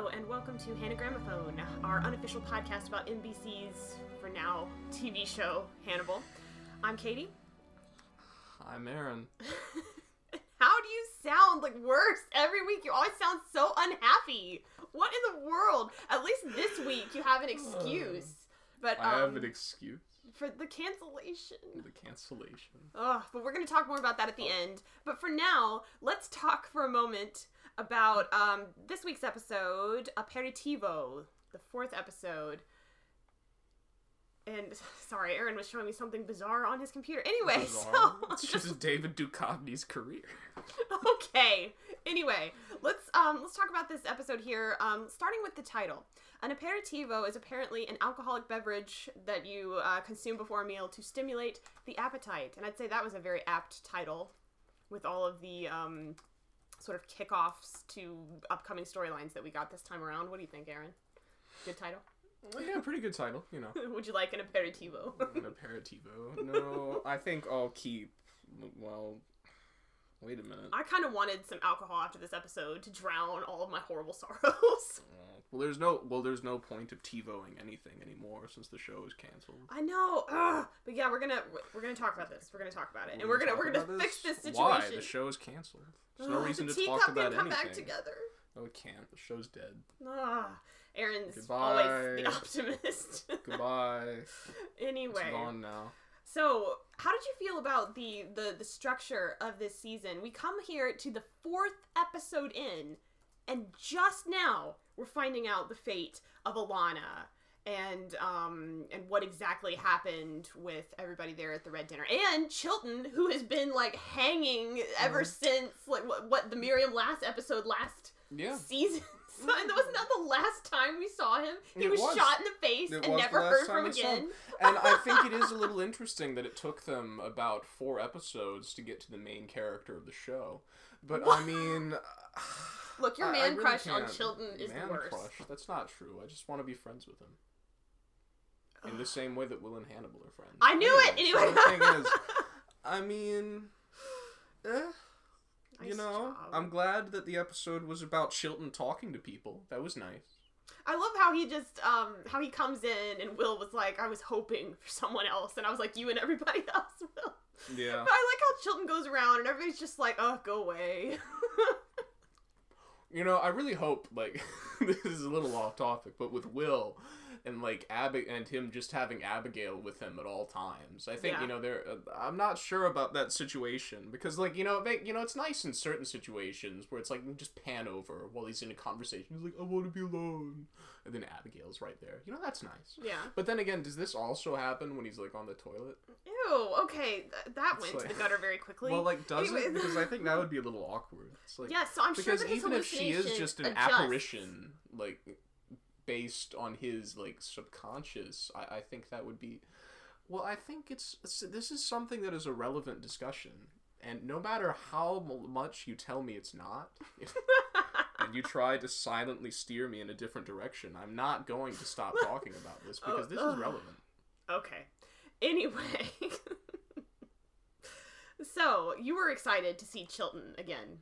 Hello, and welcome to Hannah Gramophone, our unofficial podcast about NBC's, for now, TV show Hannibal. I'm Katie. I'm Aaron. How do you sound like worse every week? You always sound so unhappy. What in the world? At least this week you have an excuse. But um, I have an excuse. for the cancellation. For the cancellation. Ugh, but we're going to talk more about that at the end. But for now, let's talk for a moment about um, this week's episode, Aperitivo, the fourth episode. And sorry, Aaron was showing me something bizarre on his computer. Anyway, Bizarre. so it's just David Duchovny's career. okay. Anyway, let's um let's talk about this episode here. Um, starting with the title. An aperitivo is apparently an alcoholic beverage that you uh, consume before a meal to stimulate the appetite, and I'd say that was a very apt title, with all of the um sort of kickoffs to upcoming storylines that we got this time around. What do you think, Aaron? Good title. Yeah, pretty good title, you know. Would you like an aperitivo? An aperitivo. No, I think I'll keep. Well, wait a minute. I kind of wanted some alcohol after this episode to drown all of my horrible sorrows. Well, there's no well, there's no point of TiVoing anything anymore since the show is canceled. I know, Ugh. but yeah, we're gonna we're gonna talk about this. We're gonna talk about it, and we're gonna we're gonna about fix this situation. Why the show is canceled? There's no Ugh, reason the to talk about come anything. back together. No, it can't. The show's dead. Ah, Aaron's Goodbye. always the optimist. Goodbye. anyway, It's gone now. So how did you feel about the, the the structure of this season? We come here to the fourth episode in, and just now we're finding out the fate of Alana and um and what exactly happened with everybody there at the red dinner and Chilton who has been like hanging ever Mhm. since like what, what the Miriam Lass episode last Yeah. season. So, and wasn't that the last time we saw him? He was, was. shot in the face It and never heard from saw again. and I think it is a little interesting that it took them about four episodes to get to the main character of the show. But I mean, Look, your I- I man really crush on can't. Chilton is man the worst. crush. That's not true. I just want to be friends with him. In the same way that Will and Hannibal are friends. I knew it! Anyway, Anyway. so the thing is, I mean, eh, you know, job. I'm glad that the episode was about Chilton talking to people. That was nice. I love how he just um how he comes in and Will was like, I was hoping for someone else, and I was like, you and everybody else will. Yeah. But I like how Chilton goes around and everybody's just like, oh, go away. You know, I really hope like this is a little off topic, but with Will and like Ab and him just having Abigail with him at all times. I think Yeah. you know there. Uh, I'm not sure about that situation because like you know they, you know it's nice in certain situations where it's like just pan over while he's in a conversation. He's like, I want to be alone, and then Abigail's right there. You know that's nice. yeah. But then again, does this also happen when he's like on the toilet? Ew. Okay, th- that It's went to the gutter very quickly. Well, like does Anyway. it? Because I think that would be a little awkward. It's like yeah, so I'm sure because that his even if she is just an adjusts. apparition like based on his like subconscious I, I think that would be well i think it's, this is something that is a relevant discussion and no matter how much you tell me it's not and you try to silently steer me in a different direction i'm not going to stop talking about this because this Oh, is relevant Okay. Anyway. so, you were excited to see Chilton again.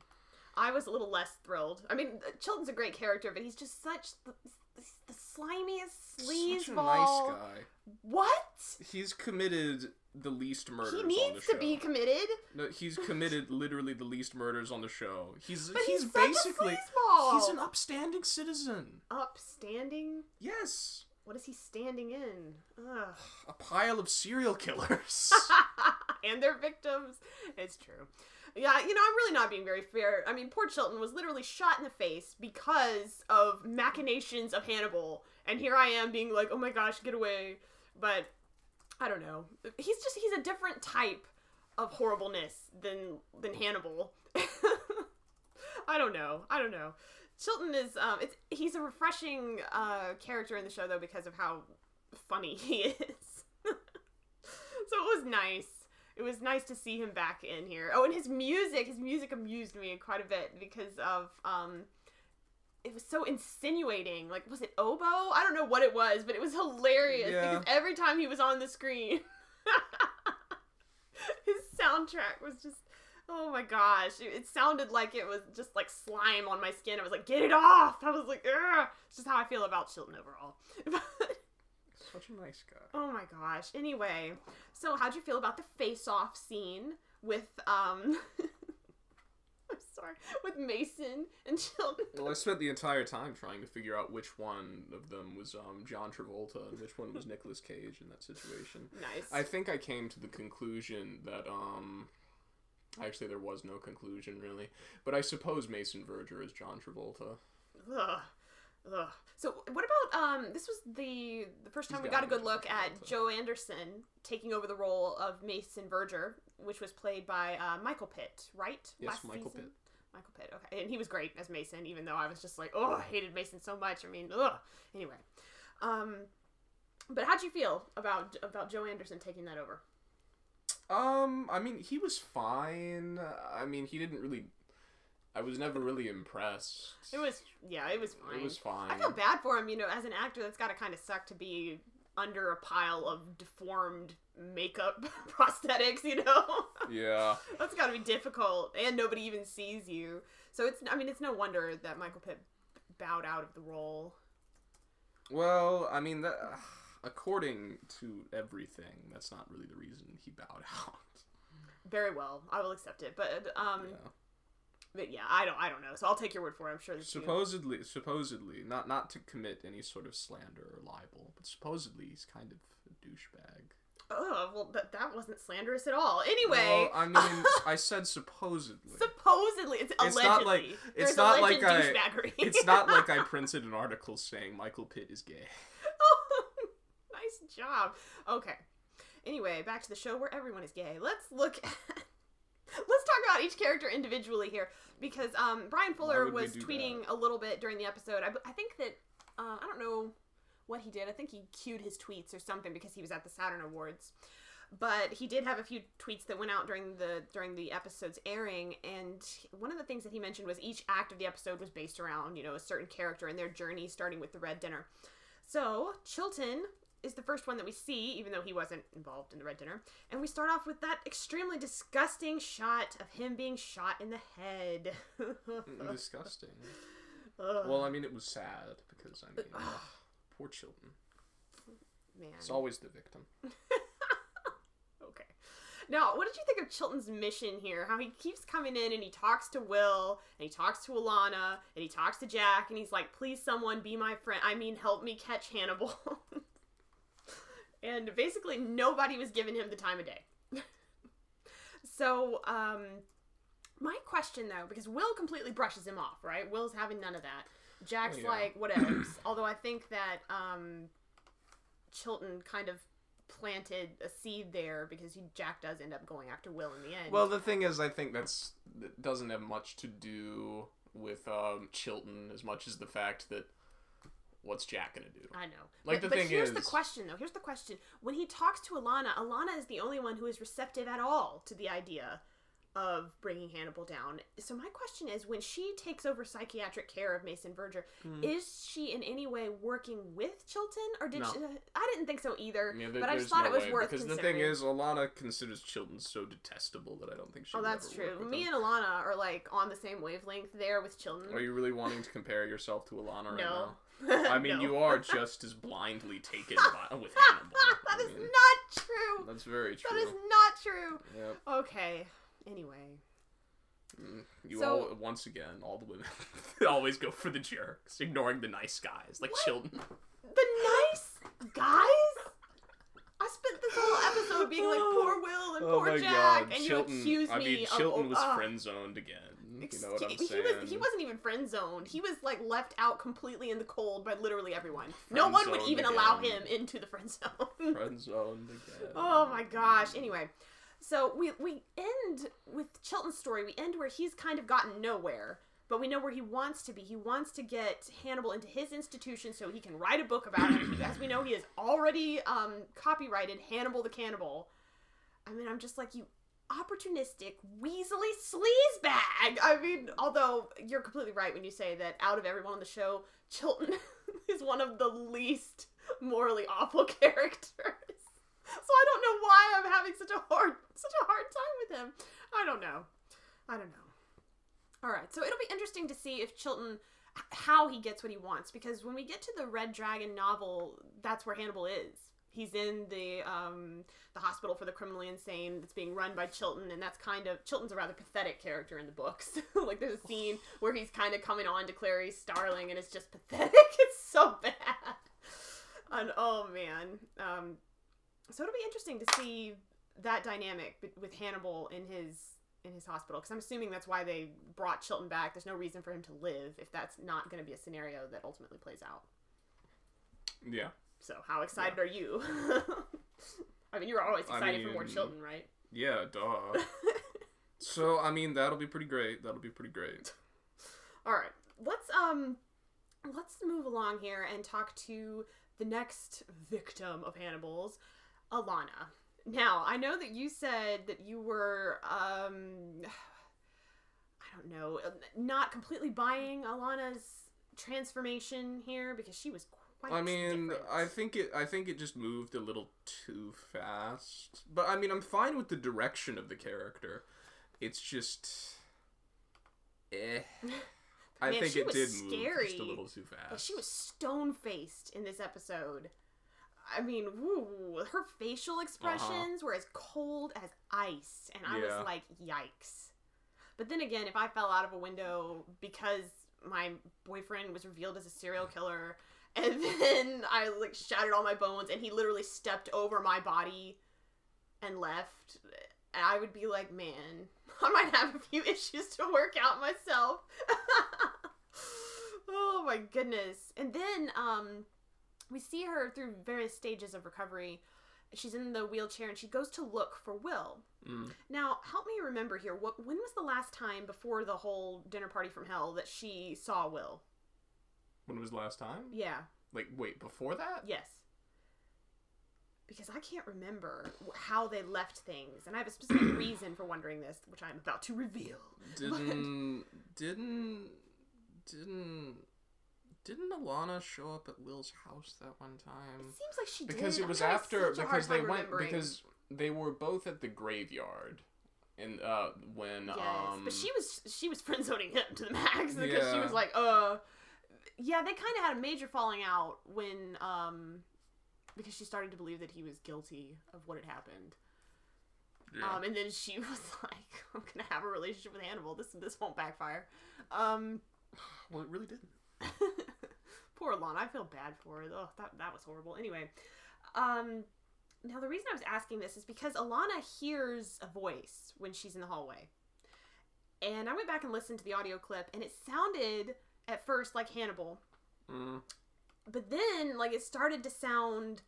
I was a little less thrilled. I mean, Chilton's a great character, but he's just such the, the, the slimiest sleazeball. nice guy What? he's committed the least murders He on the needs show to be committed. No, he's committed literally the least murders on the show. He's But he's, he's, basically such a sleazeball. he's an upstanding citizen. upstanding. Yes, What is he standing in? Ugh. a pile of serial killers. and their victims. It's true. Yeah, you know, I'm really not being very fair. I mean, poor Chilton was literally shot in the face because of machinations of Hannibal. And here I am being like, oh my gosh, get away. But I don't know. He's just, he's a different type of horribleness than than Hannibal. I don't know. I don't know. Chilton is um it's he's a refreshing uh character in the show though because of how funny he is. so it was nice. It was nice to see him back in here. Oh, and his music, his music amused me quite a bit because of um it was so insinuating. Like was it oboe? I don't know what it was, but it was hilarious Yeah. because every time he was on the screen his soundtrack was just Oh my gosh. It, it sounded like it was just like slime on my skin. I was like, get it off. I was like, ugh. It's just how I feel about Chilton overall. Such a nice guy. oh my gosh. Anyway, so how'd you feel about the face off scene with, um, I'm sorry, with Mason and Chilton? Well, I spent the entire time trying to figure out which one of them was um, John Travolta and which one was Nicolas Cage in that situation. Nice. I think I came to the conclusion that um actually there was no conclusion really, but I suppose Mason Verger is John Travolta. Ugh. Ugh. So what about um? This was the the first time He's we got a gotta good look at Travolta. Joe Anderson taking over the role of Mason Verger, which was played by uh, Michael Pitt, right? Yes, Last Michael season? Pitt. Michael Pitt. Okay, and he was great as Mason, even though I was just like, oh, I hated Mason so much. I mean, ugh. Anyway, um, but how'd you feel about about Joe Anderson taking that over? Um, I mean, he was fine. I mean, he didn't really. I was never really impressed. It was yeah, it was fine. It was fine. I feel bad for him, you know, as an actor. That's got to kind of suck to be under a pile of deformed makeup prosthetics, you know. Yeah. that's got to be difficult, and nobody even sees you. So it's, I mean, it's no wonder that Michael Pitt bowed out of the role. Well, I mean, that, according to everything, that's not really the reason he bowed out. Very well, I will accept it, but um, Yeah. But yeah, I don't, I don't know. So I'll take your word for it. I'm sure. that you- Supposedly, supposedly, not not to commit any sort of slander or libel, but supposedly he's kind of a douchebag. Oh well, that that wasn't slanderous at all. Anyway, Well, I mean, I said supposedly. supposedly it's, It's allegedly. not like- There's it's not like I- it's not like I printed an article saying Michael Pitt is gay. Oh, nice job. Okay. Anyway, back to the show where everyone is gay. Let's look at Each character individually here because um, Bryan Fuller was tweeting a little bit during the episode. I, I think that uh, I don't know what he did. I think he cued his tweets or something because he was at the Saturn Awards. But he did have a few tweets that went out during the during the episode's airing, and one of the things that he mentioned was each act of the episode was based around you know a certain character and their journey, starting with the Red Dinner. So Chilton is the first one that we see, even though he wasn't involved in the Red Dinner. And we start off with that extremely disgusting shot of him being shot in the head. Disgusting. Ugh, Well, I mean, it was sad because I mean, poor Chilton. man. It's always the victim. Okay. Now, what did you think of Chilton's mission here? How he keeps coming in and he talks to Will and he talks to Alana and he talks to Jack and he's like, "Please, someone be my friend. I mean, help me catch Hannibal." and basically, nobody was giving him the time of day. so, um, my question though, because Will completely brushes him off, right? Will's having none of that. Jack's Yeah. like, whatever. Although I think that um, Chilton kind of planted a seed there because he, Jack does end up going after Will in the end. Well, the thing is, I think that's that doesn't have much to do with um, Chilton as much as the fact that what's Jack gonna do? I know. Like, but, the but thing here's the question though. Here's the question. When he talks to Alana, Alana is the only one who is receptive at all to the idea of bringing Hannibal down. So my question is, when she takes over psychiatric care of Mason Verger, Hmm. is she in any way working with Chilton, or did No. she? I didn't think so either. Yeah, there- but I just thought no it was way, worth because the thing is, Alana considers Chilton so detestable that I don't think she. Oh, that's true. Me and Alana are like on the same wavelength there with Chilton. Are you really wanting to compare yourself to Alana right No. now? I mean, No. you are just as blindly taken by, with Hannibal. that I is mean, not true. That's very true. That is not true. Yep. Okay. Anyway. Mm, You So- all once again, all the women always go for the jerks, ignoring the nice guys like What? Chilton. The nice guys? I spent this whole episode being like, poor Will and poor Jack, and Chilton. you accuse me. I me mean, of. Chilton oh, was ah. friend zoned again. You know what I'm Excuse- saying? He, was, he wasn't even friend zoned. He was like left out completely in the cold by literally everyone. no one would even allow him into the friend zone. friend zoned again. Oh my gosh. Anyway, so we we end with Chilton's story. We end where he's kind of gotten nowhere, but we know where he wants to be. He wants to get Hannibal into his institution so he can write a book about him. As we know, he has already um, copyrighted Hannibal the Cannibal. I mean, I'm just like you. Opportunistic, weaselly sleaze bag. I mean, although you're completely right when you say that out of everyone on the show, Chilton is one of the least morally awful characters. So I don't know why I'm having such a hard such a hard time with him. I don't know. I don't know. All right, so it'll be interesting to see if Chilton how he gets what he wants because when we get to the Red Dragon novel, that's where Hannibal is. He's in the um, the hospital for the criminally insane that's being run by Chilton, and that's kind of Chilton's a rather pathetic character in the books. like there's a scene where he's kind of coming on to Clarice Starling, and it's just pathetic. It's so bad. And oh man, um, so it'll be interesting to see that dynamic with Hannibal in his in his hospital because I'm assuming that's why they brought Chilton back. There's no reason for him to live if that's not going to be a scenario that ultimately plays out. Yeah. So how excited yeah. are you? I mean, you're always excited I mean, for more Chilton, right? Yeah, duh. so I mean, that'll be pretty great. That'll be pretty great. All right, let's um, let's move along here and talk to the next victim of Hannibal's, Alana. Now, I know that you said that you were, um, I don't know, not completely buying Alana's transformation here because she was quite. I mean. I think it. I think it just moved a little too fast. But I mean, I'm fine with the direction of the character. It's just, eh. I Man, think it did scary. move just a little too fast. she was stone faced in this episode. I mean, woo, her facial expressions uh-huh. were as cold as ice, and I yeah. was like, yikes. But then again, if I fell out of a window because my boyfriend was revealed as a serial killer, and then I like shattered all my bones, and he literally stepped over my body and left, And I would be like, man, I might have a few issues to work out myself. oh my goodness. And then, um, we see her through various stages of recovery. She's in the wheelchair and she goes to look for Will. Mm. Now, help me remember here. What when was the last time before the whole dinner party from hell that she saw Will? When was the last time? Yeah. Like wait, before that? Yes. Because I can't remember how they left things, and I have a specific reason for wondering this, which I'm about to reveal. Didn't didn't didn't didn't Alana show up at Will's house that one time? It seems like she did. because did. it was after because they went because they were both at the graveyard. And uh, when yes, um, but she was she was friend zoning him to the max because yeah. she was like, uh, yeah, they kind of had a major falling out when um, because she started to believe that he was guilty of what had happened. Yeah. Um, and then she was like, "I'm gonna have a relationship with Hannibal. This this won't backfire." Um, well, it really didn't. Poor Lana. I feel bad for her. Oh, that that was horrible. Anyway, um, now the reason I was asking this is because Alana hears a voice when she's in the hallway, and I went back and listened to the audio clip, and it sounded at first like Hannibal, mm. but then like it started to sound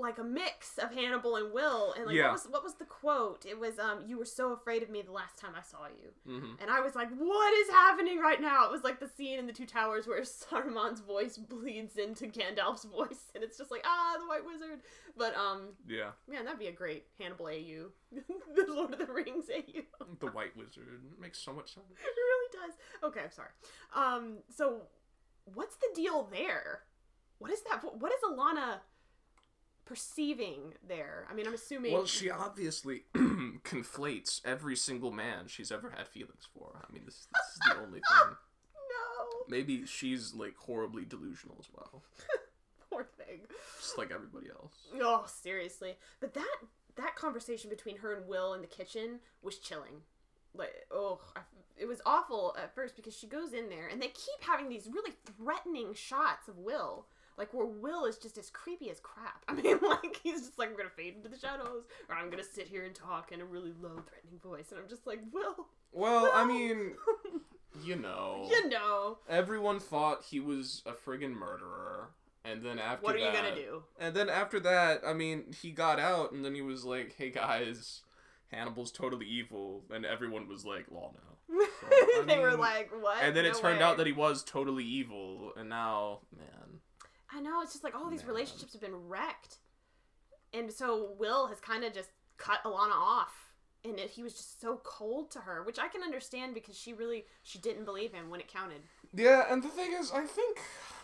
like a mix of Hannibal and Will. And like, yeah. what was what was the quote? It was, um, "You were so afraid of me the last time I saw you," mm-hmm. and I was like, "What is happening right now?" It was like the scene in the Two Towers where Saruman's voice bleeds into Gandalf's voice, and it's just like, ah, the White Wizard. But um, yeah, man, that'd be a great Hannibal AU, the Lord of the Rings AU. the White Wizard it makes so much sense. It really does. Okay, I'm sorry. Um, so what's the deal there? What is that? What is Alana? Perceiving there? I mean, I'm assuming. Well, she obviously conflates every single man she's ever had feelings for. I mean, this, this is the only thing. no. Maybe she's like horribly delusional as well. Poor thing. Just like everybody else. Oh, seriously. But that that conversation between her and Will in the kitchen was chilling. Like, oh, I, it was awful at first because she goes in there and they keep having these really threatening shots of Will like where Will is just as creepy as crap. I mean, like he's just like, I'm gonna fade into the shadows, or I'm gonna sit here and talk in a really low, threatening voice, and I'm just like, Will. Well, Will. I mean, you know, you know, everyone thought he was a friggin' murderer. And then after What are that, you gonna do? And then after that, I mean, he got out and then he was like, Hey guys, Hannibal's totally evil and everyone was like, Law no. So, they mean, were like, What? And then no it turned way. out that he was totally evil and now man. I know it's just like all these Man. relationships have been wrecked, and so Will has kind of just cut Alana off, and it, he was just so cold to her, which I can understand because she really she didn't believe him when it counted. Yeah, and the thing is, I think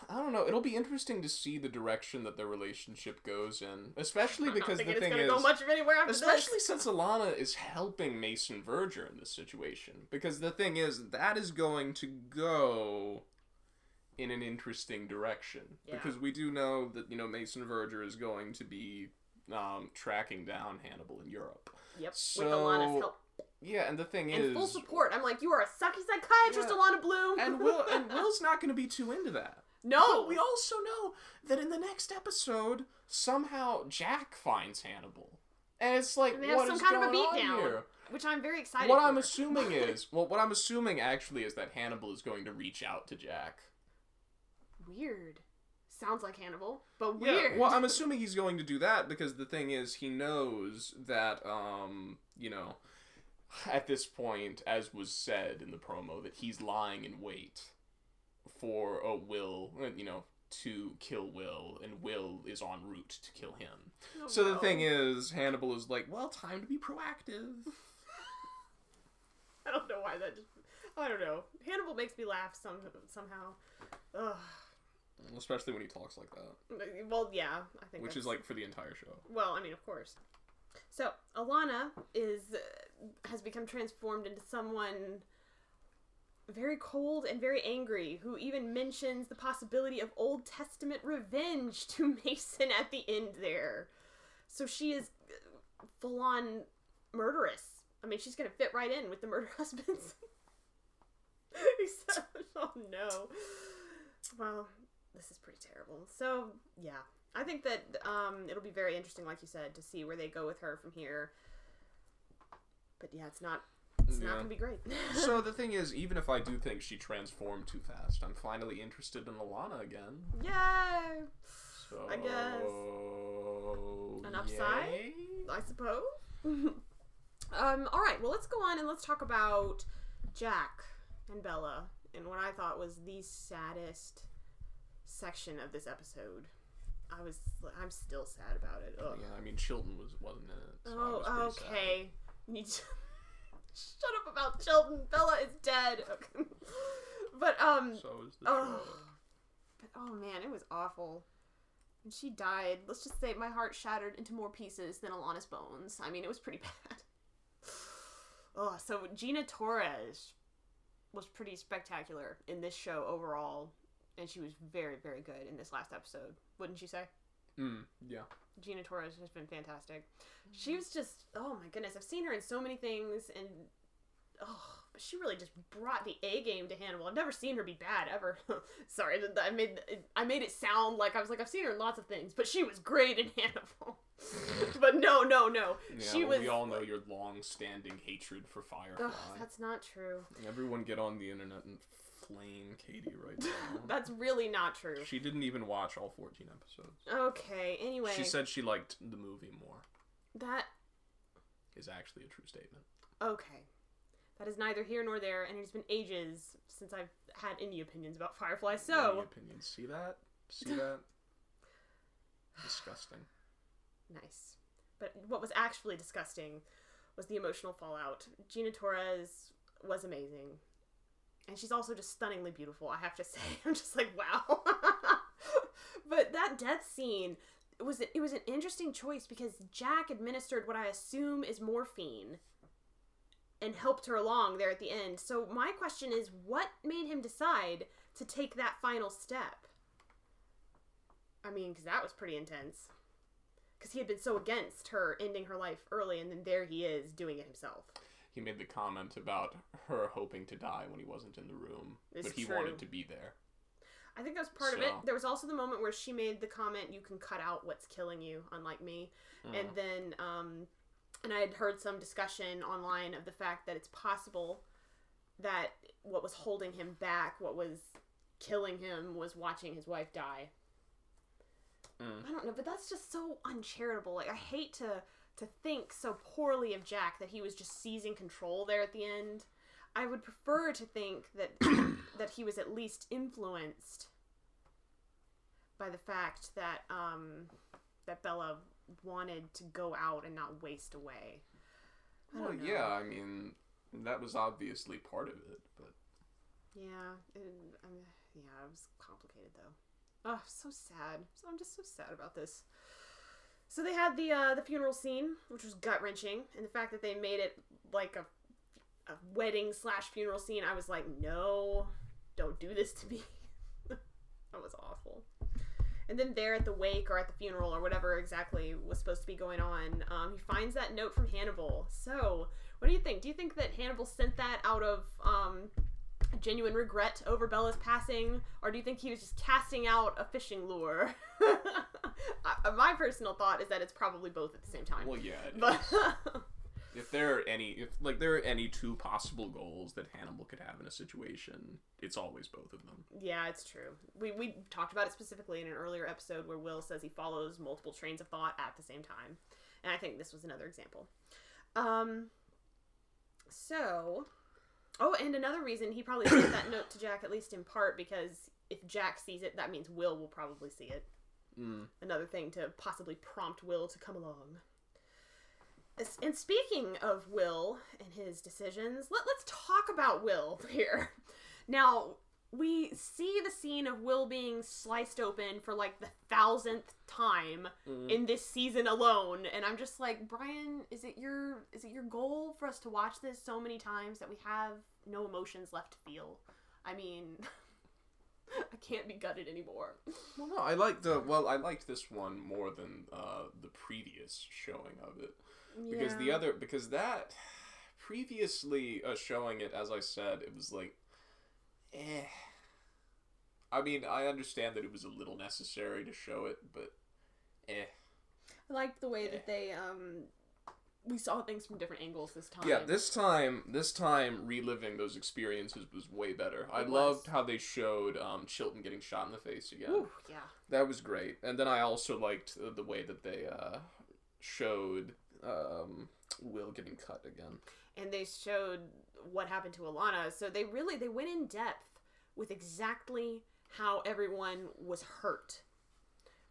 I don't know. It'll be interesting to see the direction that their relationship goes in, especially because the it's thing gonna is, go much of anywhere after especially this. since Alana is helping Mason Verger in this situation. Because the thing is, that is going to go in an interesting direction. Yeah. Because we do know that you know Mason Verger is going to be um, tracking down Hannibal in Europe. Yep, So- with Alana's help Yeah, and the thing and is, full support. I'm like, you are a sucky psychiatrist, Yeah. Alana Bloom. and Will and Will's not going to be too into that. no, But we also know that in the next episode, somehow Jack finds Hannibal. And it's like, And they have what some is kind of a beatdown. here? which I'm very excited. What for. I'm assuming is, well, what I'm assuming actually is that Hannibal is going to reach out to Jack. Weird. Sounds like Hannibal, but Yeah, weird. well, I'm assuming he's going to do that because the thing is, he knows that, um, you know, at this point, as was said in the promo, that he's lying in wait for a Will, uh, you know, to kill Will, and Will is en route to kill him. Oh, So the thing is, Hannibal is like, well, time to be proactive. I don't know why that just. I don't know. Hannibal makes me laugh some somehow. Ugh. Especially when he talks like that, Well, yeah, I think which that's- is like for the entire show. Well, I mean, of course. So Alana is uh, has become transformed into someone very cold and very angry, who even mentions the possibility of Old Testament revenge to Mason at the end there. So she is full on murderous. I mean, she's gonna fit right in with the murder husbands. Except, oh no. Well, this is pretty terrible. So yeah, I think that um, it'll be very interesting, like you said, to see where they go with her from here. But yeah, it's not. It's not gonna be great. so the thing is, even if I do think she transformed too fast, I'm finally interested in Alana again. Yay! So I guess. An upside? yay? I suppose. um. All right. Well, let's go on and let's talk about Jack and Bella and what I thought was the saddest section of this episode. I was. I'm still sad about it. Ugh. Yeah, I mean Chilton was wasn't in it. So Oh, was pretty sad. okay. You need to shut up about Chilton. Bella is dead. Okay. but um, So is the oh, but oh man, it was awful. And she died. Let's just say my heart shattered into more pieces than Alana's bones. I mean, it was pretty bad. Oh, so Gina Torres was pretty spectacular in this show overall, and she was very, very good in this last episode. Wouldn't you say? Mm, yeah. Gina Torres has been fantastic. She was just oh my goodness, I've seen her in so many things and oh, but she really just brought the A game to Hannibal. I've never seen her be bad ever. Sorry, I made I made it sound like I was like I've seen her in lots of things, but she was great in Hannibal. but no, no, no. Yeah, she well, was we all know your long-standing hatred for Firefly. Ugh, that's not true. Everyone get on the internet and flame Katie right now. That's really not true. she didn't even watch all 14 episodes. Okay, anyway. She said she liked the movie more. that Is actually a true statement. Okay. That is neither here nor there, and it has been ages since I've had any opinions about Firefly, Any so. opinions? See that? See that? Disgusting. Nice. But what was actually disgusting was the emotional fallout. Gina Torres was amazing. And she's also just stunningly beautiful, I have to say. I'm just like, wow. but that death scene it was it was an interesting choice because Jack administered what I assume is morphine and helped her along there at the end. So my question is what made him decide to take that final step? I mean, cuz that was pretty intense because he had been so against her ending her life early, and then there he is doing it himself. He made the comment about her hoping to die when he wasn't in the room, It's but he true. wanted to be there. I think that was part of it. There was also the moment where she made the comment, "You can cut out what's killing you, unlike me," and Mm. then, um, and I had heard some discussion online of the fact that it's possible that what was holding him back, what was killing him, was watching his wife die. Mm. I don't know, but that's just so uncharitable. Like I hate to to think so poorly of Jack that he was just seizing control there at the end. I would prefer to think that that he was at least influenced by the fact that um that Bella wanted to go out and not waste away. I Well, yeah, I mean, that was obviously part of it, but Yeah, it, um, yeah, it was complicated though. Oh, so sad. So I'm just so sad about this. So they had the uh, the funeral scene, which was gut wrenching, and the fact that they made it like a a wedding slash funeral scene, I was like, no, don't do this to me. that was awful. And then there at the wake or at the funeral or whatever exactly was supposed to be going on, um, he finds that note from Hannibal. So, what do you think? Do you think that Hannibal sent that out of um, genuine regret over Bella's passing, or do you think he was just casting out a fishing lure? I, my personal thought is that it's probably both at the same time. Well, yeah. but if there are any, if like there are any two possible goals that Hannibal could have in a situation, it's always both of them. yeah, it's true. We we talked about it specifically in an earlier episode where Will says he follows multiple trains of thought at the same time, and I think this was another example. Um. So, oh, and another reason he probably sent that note to Jack, at least in part, because if Jack sees it, that means Will will probably see it. Mm. another thing to possibly prompt Will to come along. And speaking of Will and his decisions, let, let's talk about Will here. Now, we see the scene of Will being sliced open for like the thousandth time Mm. in this season alone, and I'm just like, Bryan, is it your is it your goal for us to watch this so many times that we have no emotions left to feel? I mean, I can't be gutted anymore. Well, no, I liked the well, I liked this one more than uh, the previous showing of it because the other because that previously uh, showing it, as I said, it was like, eh. I mean, I understand that it was a little necessary to show it, but eh. I liked the way that they um we saw things from different angles this time. Yeah, this time, this time reliving those experiences was way better. I It loved how they showed um, Chilton getting shot in the face again. Ooh, yeah. That was great. And then I also liked uh, the way that they uh, showed um, Will getting cut again. And they showed what happened to Alana. So they really they went in depth with exactly how everyone was hurt,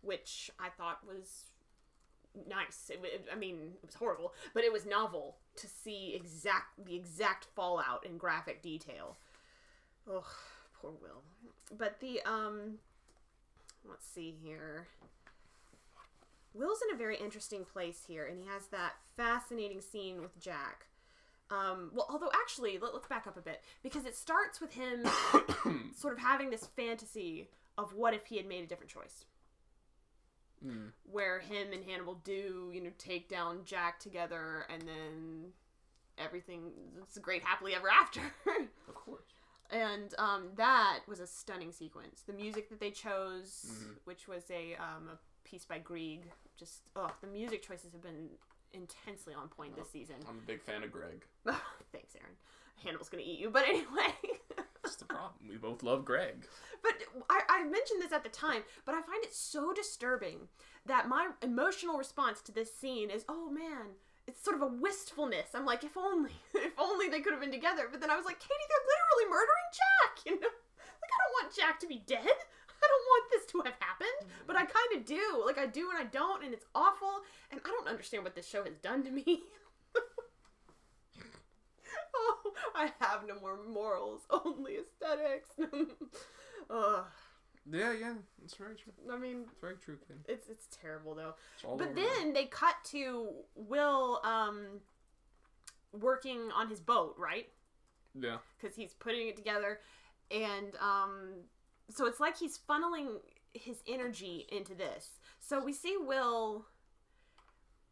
which I thought was nice. It, wa- I mean, it was horrible, but it was novel to see exact the exact fallout in graphic detail. Oh, poor Will. But the um, let's see here. Will's in a very interesting place here, and he has that fascinating scene with Jack. Um, well, although actually, let, let's back up a bit because it starts with him sort of having this fantasy of what if he had made a different choice Mm. where him and Hannibal do, you know, take down Jack together and then everything it's a great happily ever after. Of course. and um, that was a stunning sequence. The music that they chose, Mhm. which was a um, a piece by Grieg, just oh, the music choices have been intensely on point this oh, season. I'm a big fan of Greg. Thanks, Aaron. Hannibal's gonna eat you, but anyway. That's the problem. We both love Greg. But I, I mentioned this at the time, but I find it so disturbing that my emotional response to this scene is, oh man, it's sort of a wistfulness. I'm like, if only, if only they could have been together. But then I was like, Katie, they're literally murdering Jack. You know, like I don't want Jack to be dead. I don't want this to have happened, but I kind of do. Like I do and I don't, and it's awful. And I don't understand what this show has done to me. oh, I have no more morals, only aesthetics. Ugh. Yeah, yeah, that's very true. I mean, It's very true, Ken. it's it's terrible though. It's But then they cut to Will um working on his boat, right? yeah, Because he's putting it together, and um, so it's like he's funneling his energy into this. So we see Will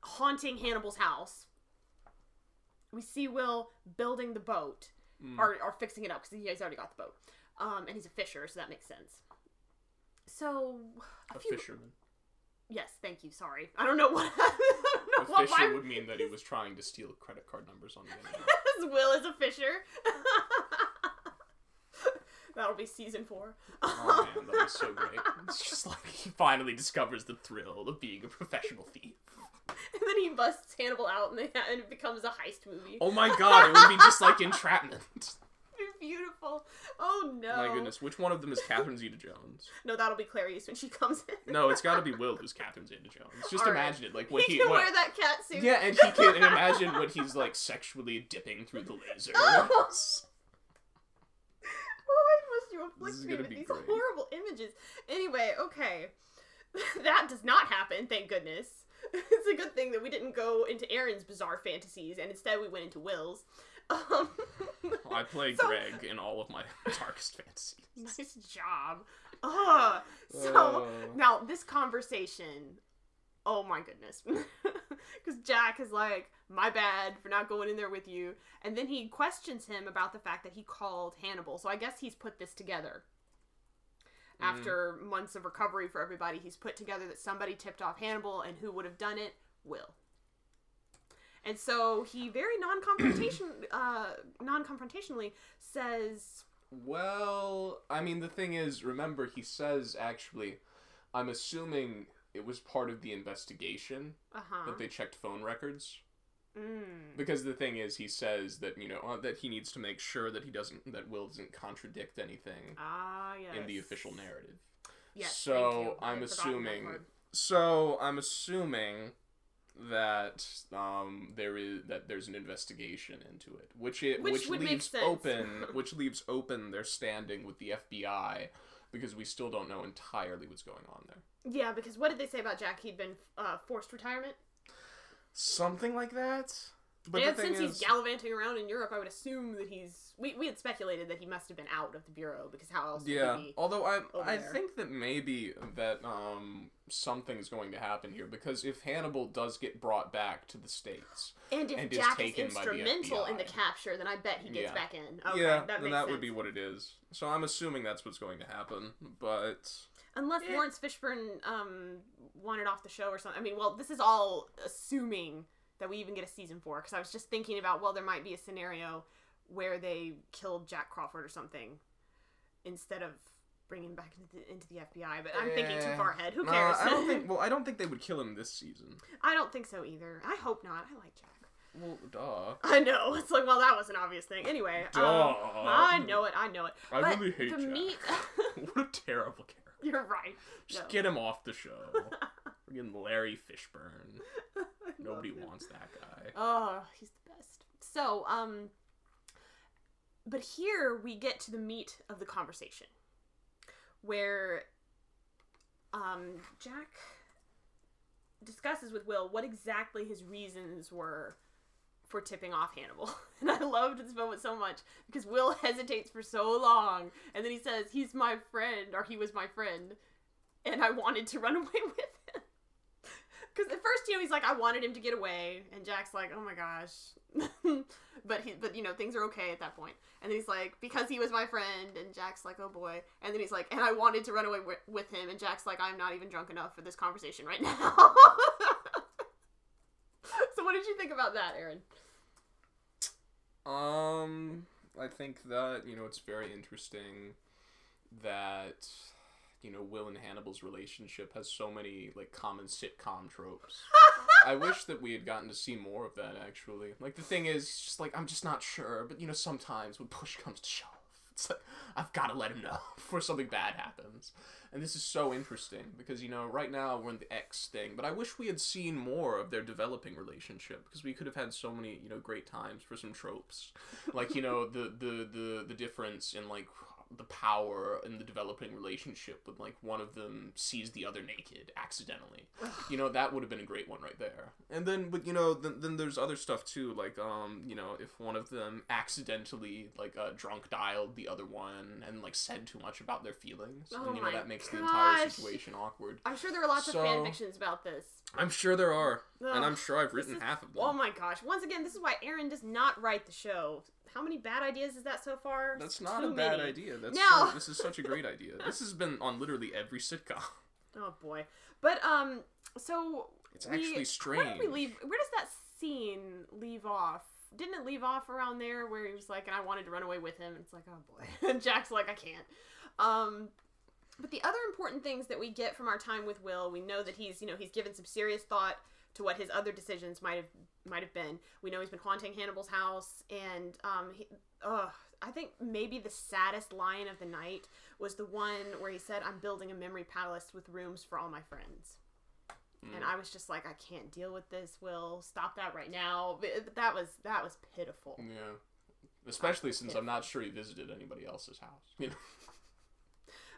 haunting Hannibal's house. We see Will building the boat, Mm. or, or fixing it up because he's already got the boat. Um, and he's a fisher, so that makes sense. So a few- fisherman. Yes, thank you. Sorry, I don't know what. A don't know what fisher would mean that he was trying to steal credit card numbers on the internet. Will is a fisher. That'll be season four. Oh man, that was so great. It's just like he finally discovers the thrill of being a professional thief. and then he busts Hannibal out, and, they, and it becomes a heist movie. Oh my god, it would be just like entrapment. Beautiful. Oh no. My goodness, which one of them is Catherine Zeta Jones? No, that'll be Clarice when she comes in. No, it's got to be Will who's Catherine Zeta Jones. Just All right. imagine it, like when he he, can what- wear that cat suit. yeah, and he can and imagine when he's like sexually dipping through the laser. Oh, you afflict me with these great. horrible images. Anyway, okay. that does not happen, thank goodness. it's a good thing that we didn't go into Aaron's bizarre fantasies and instead we went into Will's. Um, I play So- Greg in all of my darkest fantasies. nice job. Ugh. So Oh. now this conversation, oh my goodness, because Jack is like, "My bad for not going in there with you," and then he questions him about the fact that he called Hannibal. So I guess he's put this together. Mm. After months of recovery for everybody, he's put together that somebody tipped off Hannibal, and who would have done it? Will. And so he very non-confrontation, uh, non-confrontationally says, Well, I mean, the thing is, remember, he says actually, I'm assuming it was part of the investigation "Uh huh." that they checked phone records. Mm. Because the thing is, he says that you know uh, that he needs to make sure that he doesn't that Will doesn't contradict anything Ah, yes. in the official narrative. Yes. So, thank you. I I'm assuming- So I'm assuming that um, there is that there's an investigation into it, which it Which which, would make leaves sense. open which leaves open their standing with the FBI because we still don't know entirely what's going on there. Yeah, because what did they say about Jack? He'd been uh, forced retirement. Something like that. But and since he's gallivanting around in Europe, I would assume that he's. We, we had speculated that he must have been out of the bureau because how else yeah. would he? Although I I there. think that maybe that um something's going to happen here because if Hannibal does get brought back to the states, And if and Jack is taken by the instrumental in the capture, then I bet he gets Yeah. back in. Okay, yeah, that then that sense. would be what it is. So I'm assuming that's what's going to happen. But Unless Eh. Laurence Fishburne um wanted off the show or something. I mean, well, this is all assuming that we even get a season four. Because I was just thinking about, well, there might be a scenario where they killed Jack Crawford or something instead of bringing him back into the, into the FBI. But I'm thinking too far ahead. Who Nah, cares? I don't think. Well, I don't think they would kill him this season. I don't think so either. I hope not. I like Jack. Well, duh. I know. It's like, well, that was an obvious thing. Anyway, um, I know it. I know it. I But really hate the Jack. meat. what a terrible character. You're right. Just No. get him off the show. Friggin' Larry Fishburne. Nobody him. wants that guy. Oh, he's the best. So, um, but here we get to the meat of the conversation, where, um, Jack discusses with Will what exactly his reasons were for tipping off Hannibal. And I loved this moment so much because Will hesitates for so long and then he says, He's my friend, or he was my friend, and I wanted to run away with him. Because at first, you know, he's like, I wanted him to get away, and Jack's like, oh my gosh. but he, but you know, things are okay at that point. And then he's like, because he was my friend, and Jack's like, oh boy. And then he's like, and I wanted to run away wi- with him, and Jack's like, I'm not even drunk enough for this conversation right now. So what did you think about that, Aaron? Um, I think that you know it's very interesting that you know Will and Hannibal's relationship has so many like common sitcom tropes. I wish that we had gotten to see more of that actually. Like the thing is, just like I'm just not sure, but you know sometimes when push comes to shove, it's like I've got to let him know before something bad happens. And this is so interesting because you know right now we're in the X thing, but I wish we had seen more of their developing relationship because we could have had so many you know great times for some tropes, like you know the the the the difference in like the power in the developing relationship with like one of them sees the other naked accidentally. You know that would have been a great one right there. And then but you know then, then there's other stuff too like um you know if one of them accidentally like uh, drunk dialed the other one and like said too much about their feelings Oh and you know that makes the entire situation awkward. I'm sure there are lots So- of fan fictions about this. i'm sure there are and i'm sure i've written is- half of them. Oh my gosh. Once again, this is why Aaron does not write the show. How many bad ideas is that so far? that's not Too a bad many. idea that's No. so, this is such a great idea this has been on literally every sitcom Oh boy. But um so it's we- actually strange did we leave where does that scene leave off? Didn't it leave off around there where he was like, and I wanted to run away with him? And it's like, oh boy. and Jack's like, I can't. Um but the other important things that we get from our time with Will, we know that he's, you know, he's given some serious thought to what his other decisions might have might have been. We know he's been haunting Hannibal's house, and um, he, ugh, I think maybe the saddest line of the night was the one where he said, "I'm building a memory palace with rooms for all my friends." And Mm. I was just like, I can't deal with this. Will stop that right now. But That was that was pitiful. yeah especially since i'm not sure he visited anybody else's house you know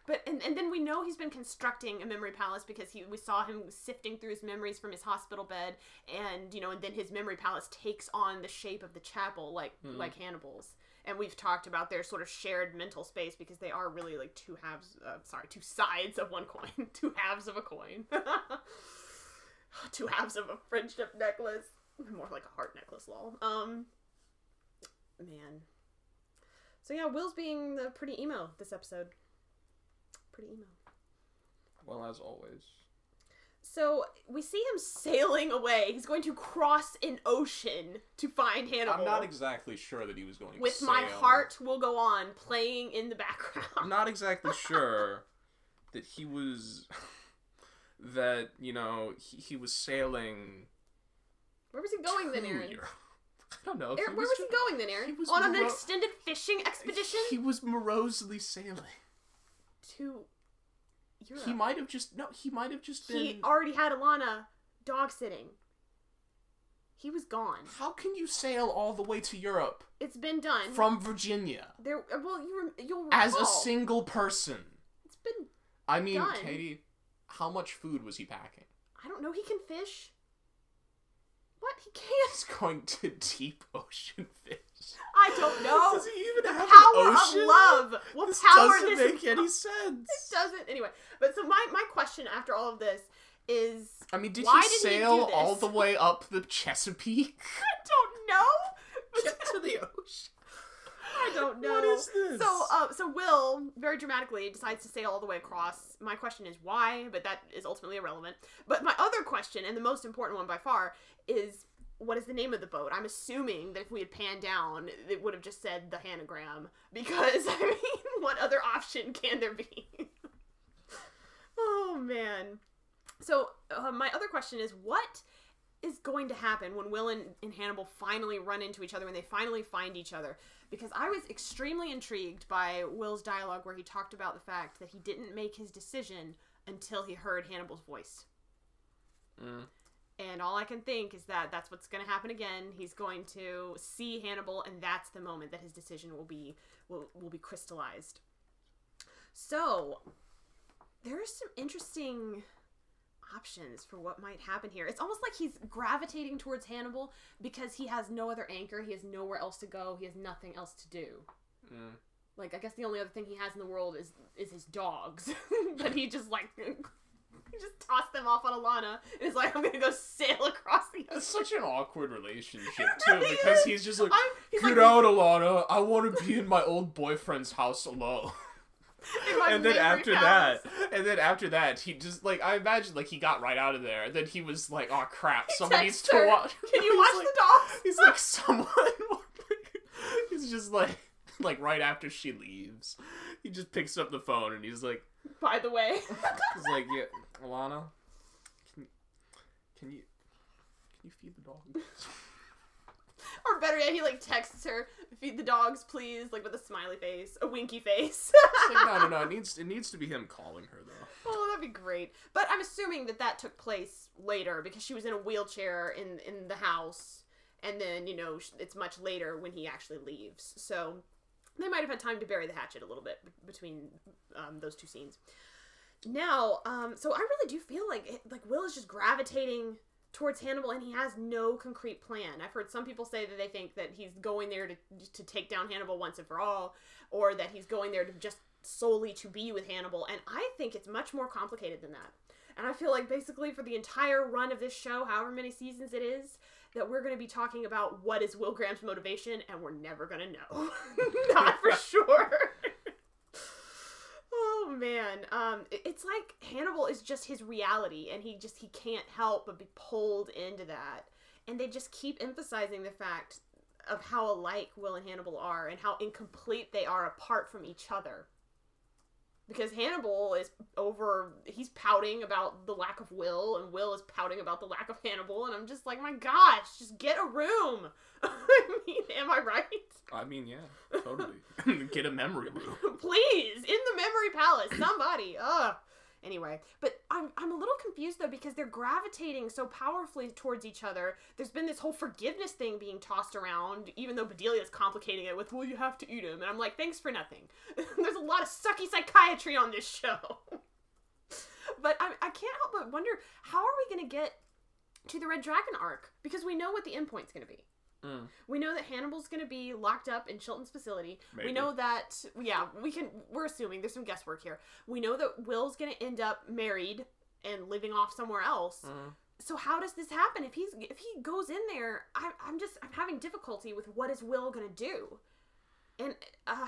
But and, and then we know he's been constructing a memory palace because he we saw him sifting through his memories from his hospital bed, and you know, and then his memory palace takes on the shape of the chapel, like Mhm. like Hannibal's. And we've talked about their sort of shared mental space because they are really like two halves. Uh, sorry, two sides of one coin, two halves of a coin, two halves of a friendship necklace. More like a heart necklace, lol. Um, man. So yeah, Will's being the pretty emo this episode. Pretty emo. Well, as always. So we see him sailing away. He's going to cross an ocean to find Hannibal. I'm not exactly sure that he was going to With my sail. heart will go on playing in the background. I'm not exactly sure that he was that you know he, he was sailing. Where was he going then, Aaron? Europe. I don't know. Aaron, He where was he just- going then, Aaron? he was On an extended fishing expedition He was morosely sailing. To Europe. He might have just no. He might have just been. He already had Alana dog sitting. He was gone. How can you sail all the way to Europe It's been done. from Virginia there. Uh, well, you you'll recall. as a single person? It's been. I mean, Done. Katie, how much food was he packing? I don't know. He can fish. What? He can't. He's going to deep ocean fish. I don't know. Does he even have power an ocean? of love will This power doesn't this. make any sense? It doesn't. Anyway, but so my my question after all of this is, I mean, did Why he he sail this? all the way up the Chesapeake? I don't know. Get to the ocean. I don't know. What is this? So, uh, so Will very dramatically decides to sail all the way across. My question is why, but that is ultimately irrelevant. But my other question, and the most important one by far, is what is the name of the boat? I'm assuming that if we had panned down, it would have just said the Hannigram, because I mean, what other option can there be? oh man. So uh, my other question is what is going to happen when Will and, and Hannibal finally run into each other when they finally find each other? Because I was extremely intrigued by Will's dialogue where he talked about the fact that he didn't make his decision until he heard Hannibal's voice. Mm. And all I can think is that that's what's going to happen again. He's going to see Hannibal, and that's the moment that his decision will be will, will be crystallized. So there are some interesting options for what might happen here. It's almost like he's gravitating towards Hannibal because he has no other anchor. He has nowhere else to go. He has nothing else to do. Mm. Like I guess the only other thing he has in the world is is his dogs. but he just like off on Alana and is like, I'm gonna go sail across the ocean. It's such an awkward relationship too, because is. he's just like, I'm, he's "Get like, out, Alana! I want to be in my old boyfriend's house alone." and then after palace. that, and then after that, he just like I imagine like he got right out of there. And then he was like, "Oh crap! He Someone needs to watch." Can you watch like- the dogs? He's like, "Someone." he's just like, like right after she leaves, he just picks up the phone and he's like, By the way. he's like, "Yeah, Alana, can you can you feed the dog?" or better yet, he like texts her, feed the dogs, please, like with a smiley face, a winky face. Like, no, no, no. It needs it needs to be him calling her though. Oh, that'd be great. But I'm assuming that that took place later because she was in a wheelchair in in the house, and then you know it's much later when he actually leaves. So they might have had time to bury the hatchet a little bit b- between um, those two scenes. Now, um, so I really do feel like it- like Will is just gravitating towards Hannibal, and he has no concrete plan. I've heard some people say that they think that he's going there to to take down Hannibal once and for all, or that he's going there to just solely to be with Hannibal, and I think it's much more complicated than that. And I feel like basically for the entire run of this show, however many seasons it is, that we're going to be talking about what is Will Graham's motivation, and we're never going to know. Not for sure. oh man, um, it- it's like Hannibal is just his reality, and he just he can't help but be pulled into that. And they just keep emphasizing the fact of how alike Will and Hannibal are, and how incomplete they are apart from each other because Hannibal is over he's pouting about the lack of Will and Will is pouting about the lack of Hannibal and I'm just like my gosh just get a room I mean am I right I mean, yeah, totally. Get a memory room. please in the memory palace somebody ugh Anyway, but I'm I'm a little confused though because they're gravitating so powerfully towards each other. There's been this whole forgiveness thing being tossed around, even though Bedelia's complicating it with, "Well, you have to eat him," and I'm like, "Thanks for nothing." There's a lot of sucky psychiatry on this show. but I, I can't help but wonder how are we gonna get to the Red Dragon arc because we know what the endpoint's gonna be. Mm. We know that Hannibal's going to be locked up in Chilton's facility. Maybe. We know that yeah, we can we're assuming there's some guesswork here. We know that Will's going to end up married and living off somewhere else. Mm. So how does this happen if he's if he goes in there? I, I'm just I'm having difficulty with what is Will going to do, and uh,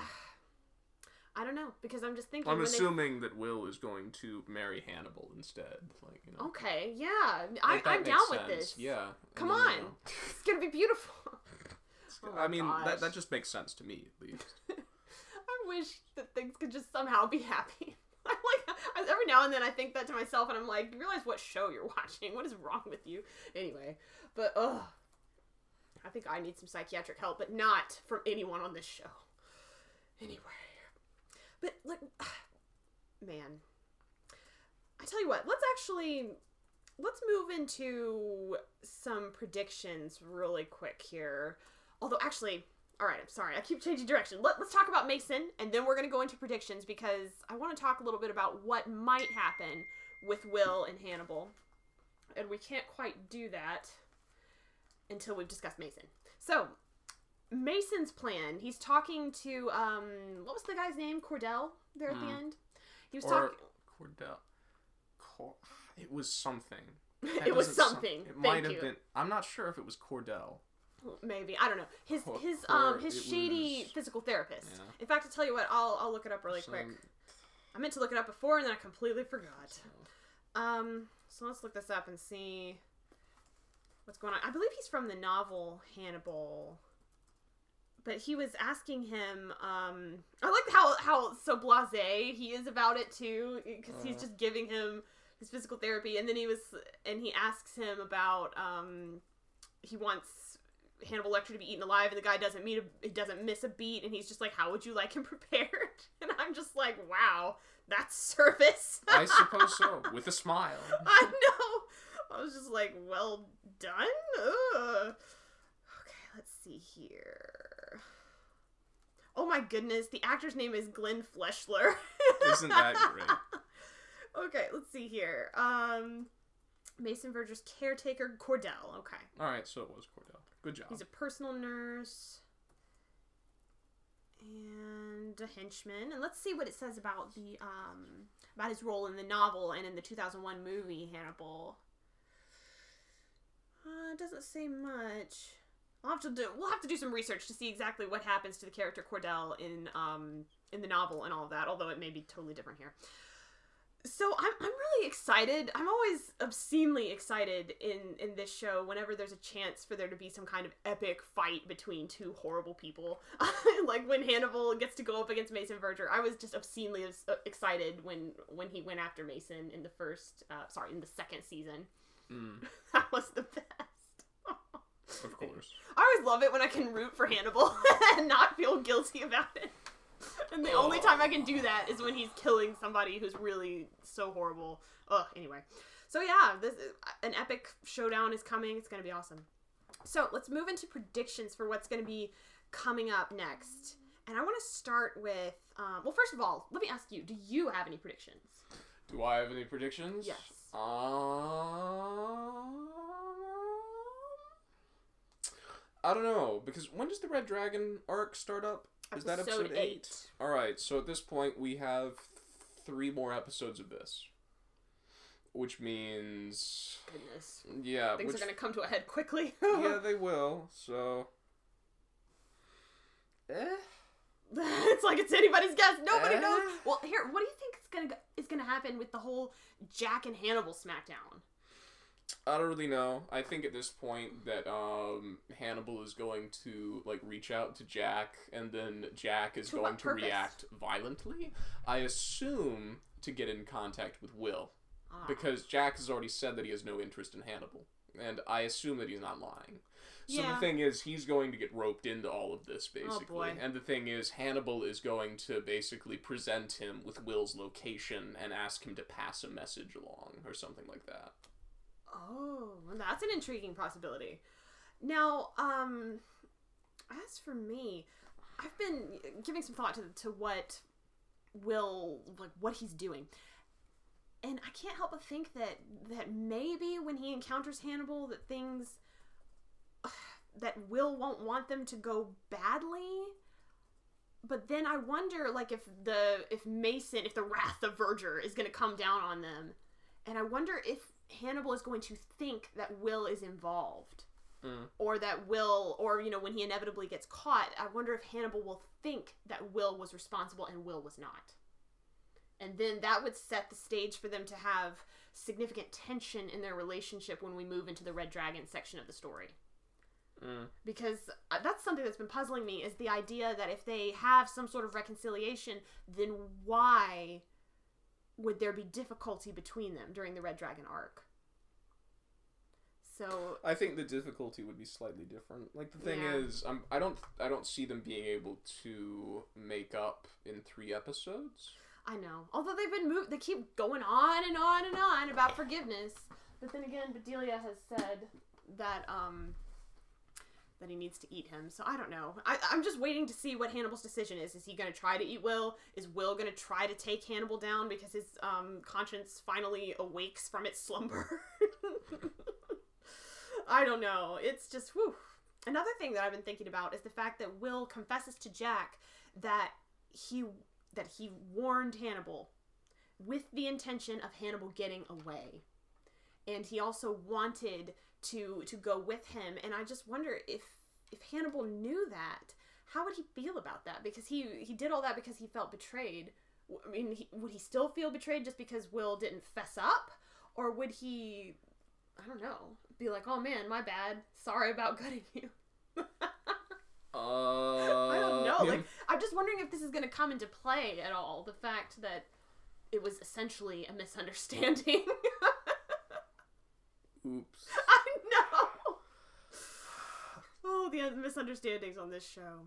I don't know because I'm just thinking. I'm when they- assuming that Will is going to marry Hannibal instead. Like you know. Okay, yeah, I, makes down with this. Yeah. Come then, on. you know, It's gonna be beautiful. Oh I mean, gosh. that, that just makes sense to me, at least. I wish that things could just somehow be happy. Like, every now and then I think that to myself, and I'm like, you realize what show you're watching? What is wrong with you? Anyway, but ugh, I think I need some psychiatric help, but not from anyone on this show. Anyway, but like, man, I tell you what, let's actually let's move into some predictions really quick here. Although, actually, all right, I'm sorry. I keep changing direction. Let, let's talk about Mason, and then we're going to go into predictions because I want to talk a little bit about what might happen with Will and Hannibal. And we can't quite do that until we've discussed Mason. So, Mason's plan, he's talking to, um, what was the guy's name? Cordell there at the Hmm. end? He was talking. Cordell. Cor- it was something. it was something. It Thank might you. have been. I'm not sure if it was Cordell. Maybe I don't know his Cor- his um his shady was- physical therapist. Yeah. In fact, to tell you what, I'll I'll look it up really quick. I meant to look it up before and then I completely forgot. Um, so let's look this up and see what's going on. I believe he's from the novel Hannibal. But he was asking him, um, I like how how so blasé he is about it too, because he's Uh. just giving him his physical therapy, and then he was, and he asks him about, um, he wants Hannibal Lecter to be eaten alive, and the guy doesn't meet a, he doesn't miss a beat, and he's just like, how would you like him prepared? And I'm just like, wow, that's service. I suppose so. With a smile. I know. I was just like, well done. Ugh. Okay, let's see here. Oh my goodness, the actor's name is Glenn Fleshler. Isn't that great? okay, let's see here. Um, Mason Verger's caretaker, Cordell. Okay, All right, so it was Cordell. Good job. he's a personal nurse and a henchman. And let's see what it says about the um about his role in the novel and in the 2001 movie Hannibal. Uh, it doesn't say much. I'll have to do. We'll have to do some research to see exactly what happens to the character Cordell in um in the novel and all of that. Although it may be totally different here. So I'm I'm really excited. I'm always obscenely excited in in this show whenever there's a chance for there to be some kind of epic fight between two horrible people. like when Hannibal gets to go up against Mason Verger, I was just obscenely excited when when he went after Mason in the first uh, sorry in the second season. Mm, That was the best. Of course. I always love it when I can root for Hannibal and not feel guilty about it. And the only time I can do that is when he's killing somebody who's really so horrible. Ugh, anyway. So yeah, this an epic showdown is coming. It's going to be awesome. So, let's move into predictions for what's going to be coming up next. And I want to start with um, well, first of all, let me ask you, do you have any predictions? Do I have any predictions? Yes. Um, I don't know because when does the Red Dragon arc start up? Is that episode eight? All right, so at this point we have three more episodes of this, which means Goodness. yeah, Things which, are going to come to a head quickly. yeah, they will. So, eh, it's like it's anybody's guess. Nobody Eh? knows. Well, here, what do you think is gonna is gonna happen with the whole Jack and Hannibal smackdown? I don't really know. I think at this point that um, Hannibal is going to like reach out to Jack, and then Jack is To going to react violently. I assume to get in contact with Will, Ah. because Jack has already said that he has no interest in Hannibal. and I assume that he's not lying. So Yeah. the thing is, he's going to get roped into all of this basically. boy. And the thing is, Hannibal is going to basically present him with Will's location and ask him to pass a message along or something like that. Oh, that's an intriguing possibility. Now, um, as for me, I've been giving some thought to to what Will like what he's doing, and I can't help but think that that maybe when he encounters Hannibal, that things that Will won't want them to go badly. But then I wonder, like, if the if Mason, if the wrath of Verger is going to come down on them, and I wonder if Hannibal is going to think that Will is involved. Mm. Or that Will, or, you know, when he inevitably gets caught, I wonder if Hannibal will think that Will was responsible and Will was not. And then that would set the stage for them to have significant tension in their relationship when we move into the Red Dragon section of the story Mm. because uh, that's something that's been puzzling me is the idea that if they have some sort of reconciliation then why would there be difficulty between them during the red dragon arc so I think the difficulty would be slightly different. Like the thing Yeah. is, um, I don't, I don't see them being able to make up in three episodes. i know although they've been moved they keep going on and on and on about forgiveness but then again bedelia has said that um that he needs to eat him. So i don't know. I, i'm just waiting to see what hannibal's decision is. Is he going to try to eat will? Is will going to try to take hannibal down because his um, conscience finally awakes from its slumber? I don't know. It's just whew. another thing that i've been thinking about is the fact that will confesses to jack that he that he warned hannibal with the intention of hannibal getting away. And he also wanted to to go with him. And i just wonder if if hannibal knew that how would he feel about that? Because he he did all that because he felt betrayed. I mean he, would he still feel betrayed just because will didn't fess up? Or would he i don't know be like oh man my bad. Sorry about gutting you. Uh, i don't know. like i'm just wondering if this is going to come into play at all the fact that it was essentially a misunderstanding. Oops. I. Oh, the misunderstandings on this show.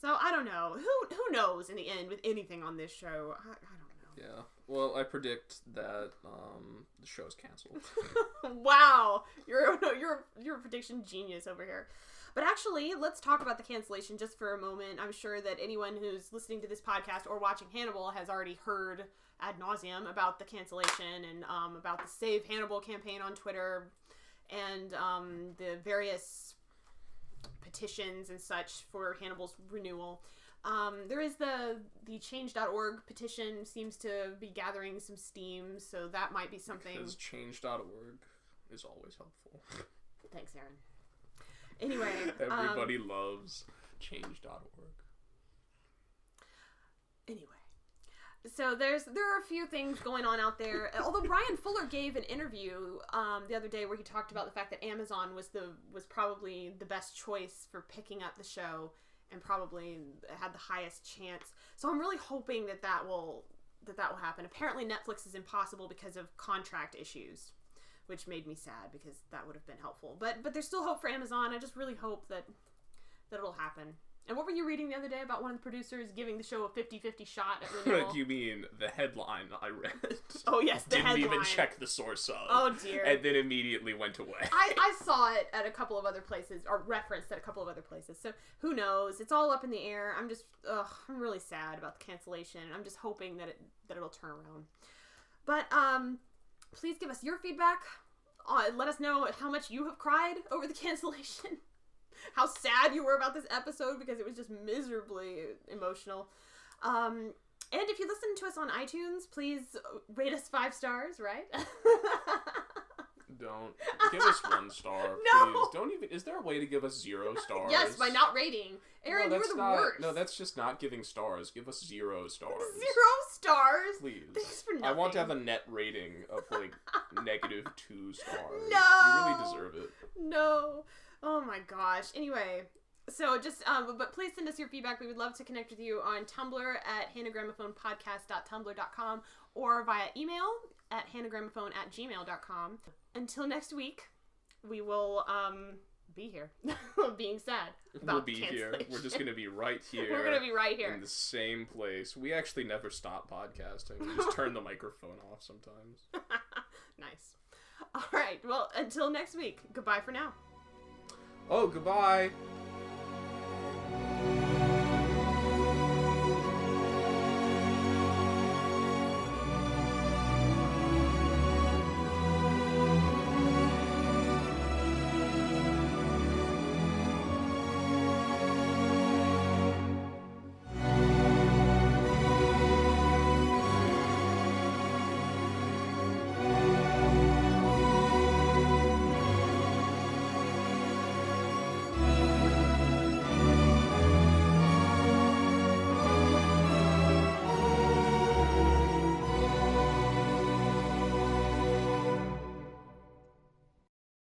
So I don't know. Who who knows in the end with anything on this show? I, I don't know. Yeah. Well, I predict that um, the show's canceled. wow, you're you're you're a prediction genius over here. But actually, let's talk about the cancellation just for a moment. I'm sure that anyone who's listening to this podcast or watching Hannibal has already heard ad nauseum about the cancellation and um, about the Save Hannibal campaign on Twitter and um, the various petitions and such for Hannibal's renewal. Um, there is the the change.org petition seems to be gathering some steam, so that might be something. Because change.org is always helpful. Thanks, Aaron. Anyway, um, Everybody loves change.org. anyway so there's there are a few things going on out there. Although bryan fuller gave an interview um, the other day where he talked about the fact that amazon was the was probably the best choice for picking up the show and probably had the highest chance. So i'm really hoping that that will that that will happen. Apparently netflix is impossible because of contract issues which made me sad because that would have been helpful. But but there's still hope for amazon. I just really hope that that it'll happen and what were you reading the other day about one of the producers giving the show a 50-50 shot at renewal? you mean the headline I read? Oh yes, the Didn't headline. even check the source of. Oh dear. And then immediately went away. I, I saw it at a couple of other places, or referenced at a couple of other places. So who knows? It's all up in the air. I'm just, ugh, I'm really sad about the cancellation. I'm just hoping that it that it'll turn around. But um, please give us your feedback. Uh, let us know how much you have cried over the cancellation. How sad you were about this episode because it was just miserably emotional. Um, and if you listen to us on iTunes, please rate us five stars, right? Don't give us one star, No. please. Don't even. Is there a way to give us zero stars? yes, by not rating. Aaron, no, you were that's the not, worst. No, that's just not giving stars. Give us zero stars. Zero stars. Please. Thanks for nothing. I want to have a net rating of like negative two stars. No. You really deserve it. No. Oh my gosh. Anyway, so just um, but please send us your feedback. We would love to connect with you on Tumblr at hannigramophonepodcast.tumblr.com or via email at hannigramophone at gmail.com. until next week, we will um be here, being sad. we'll be here. We're just gonna be right here. We're gonna be right here. in the same place. We actually never stop podcasting. We just turn the microphone off sometimes. nice. All right. Well, until next week. Goodbye for now. Oh, goodbye.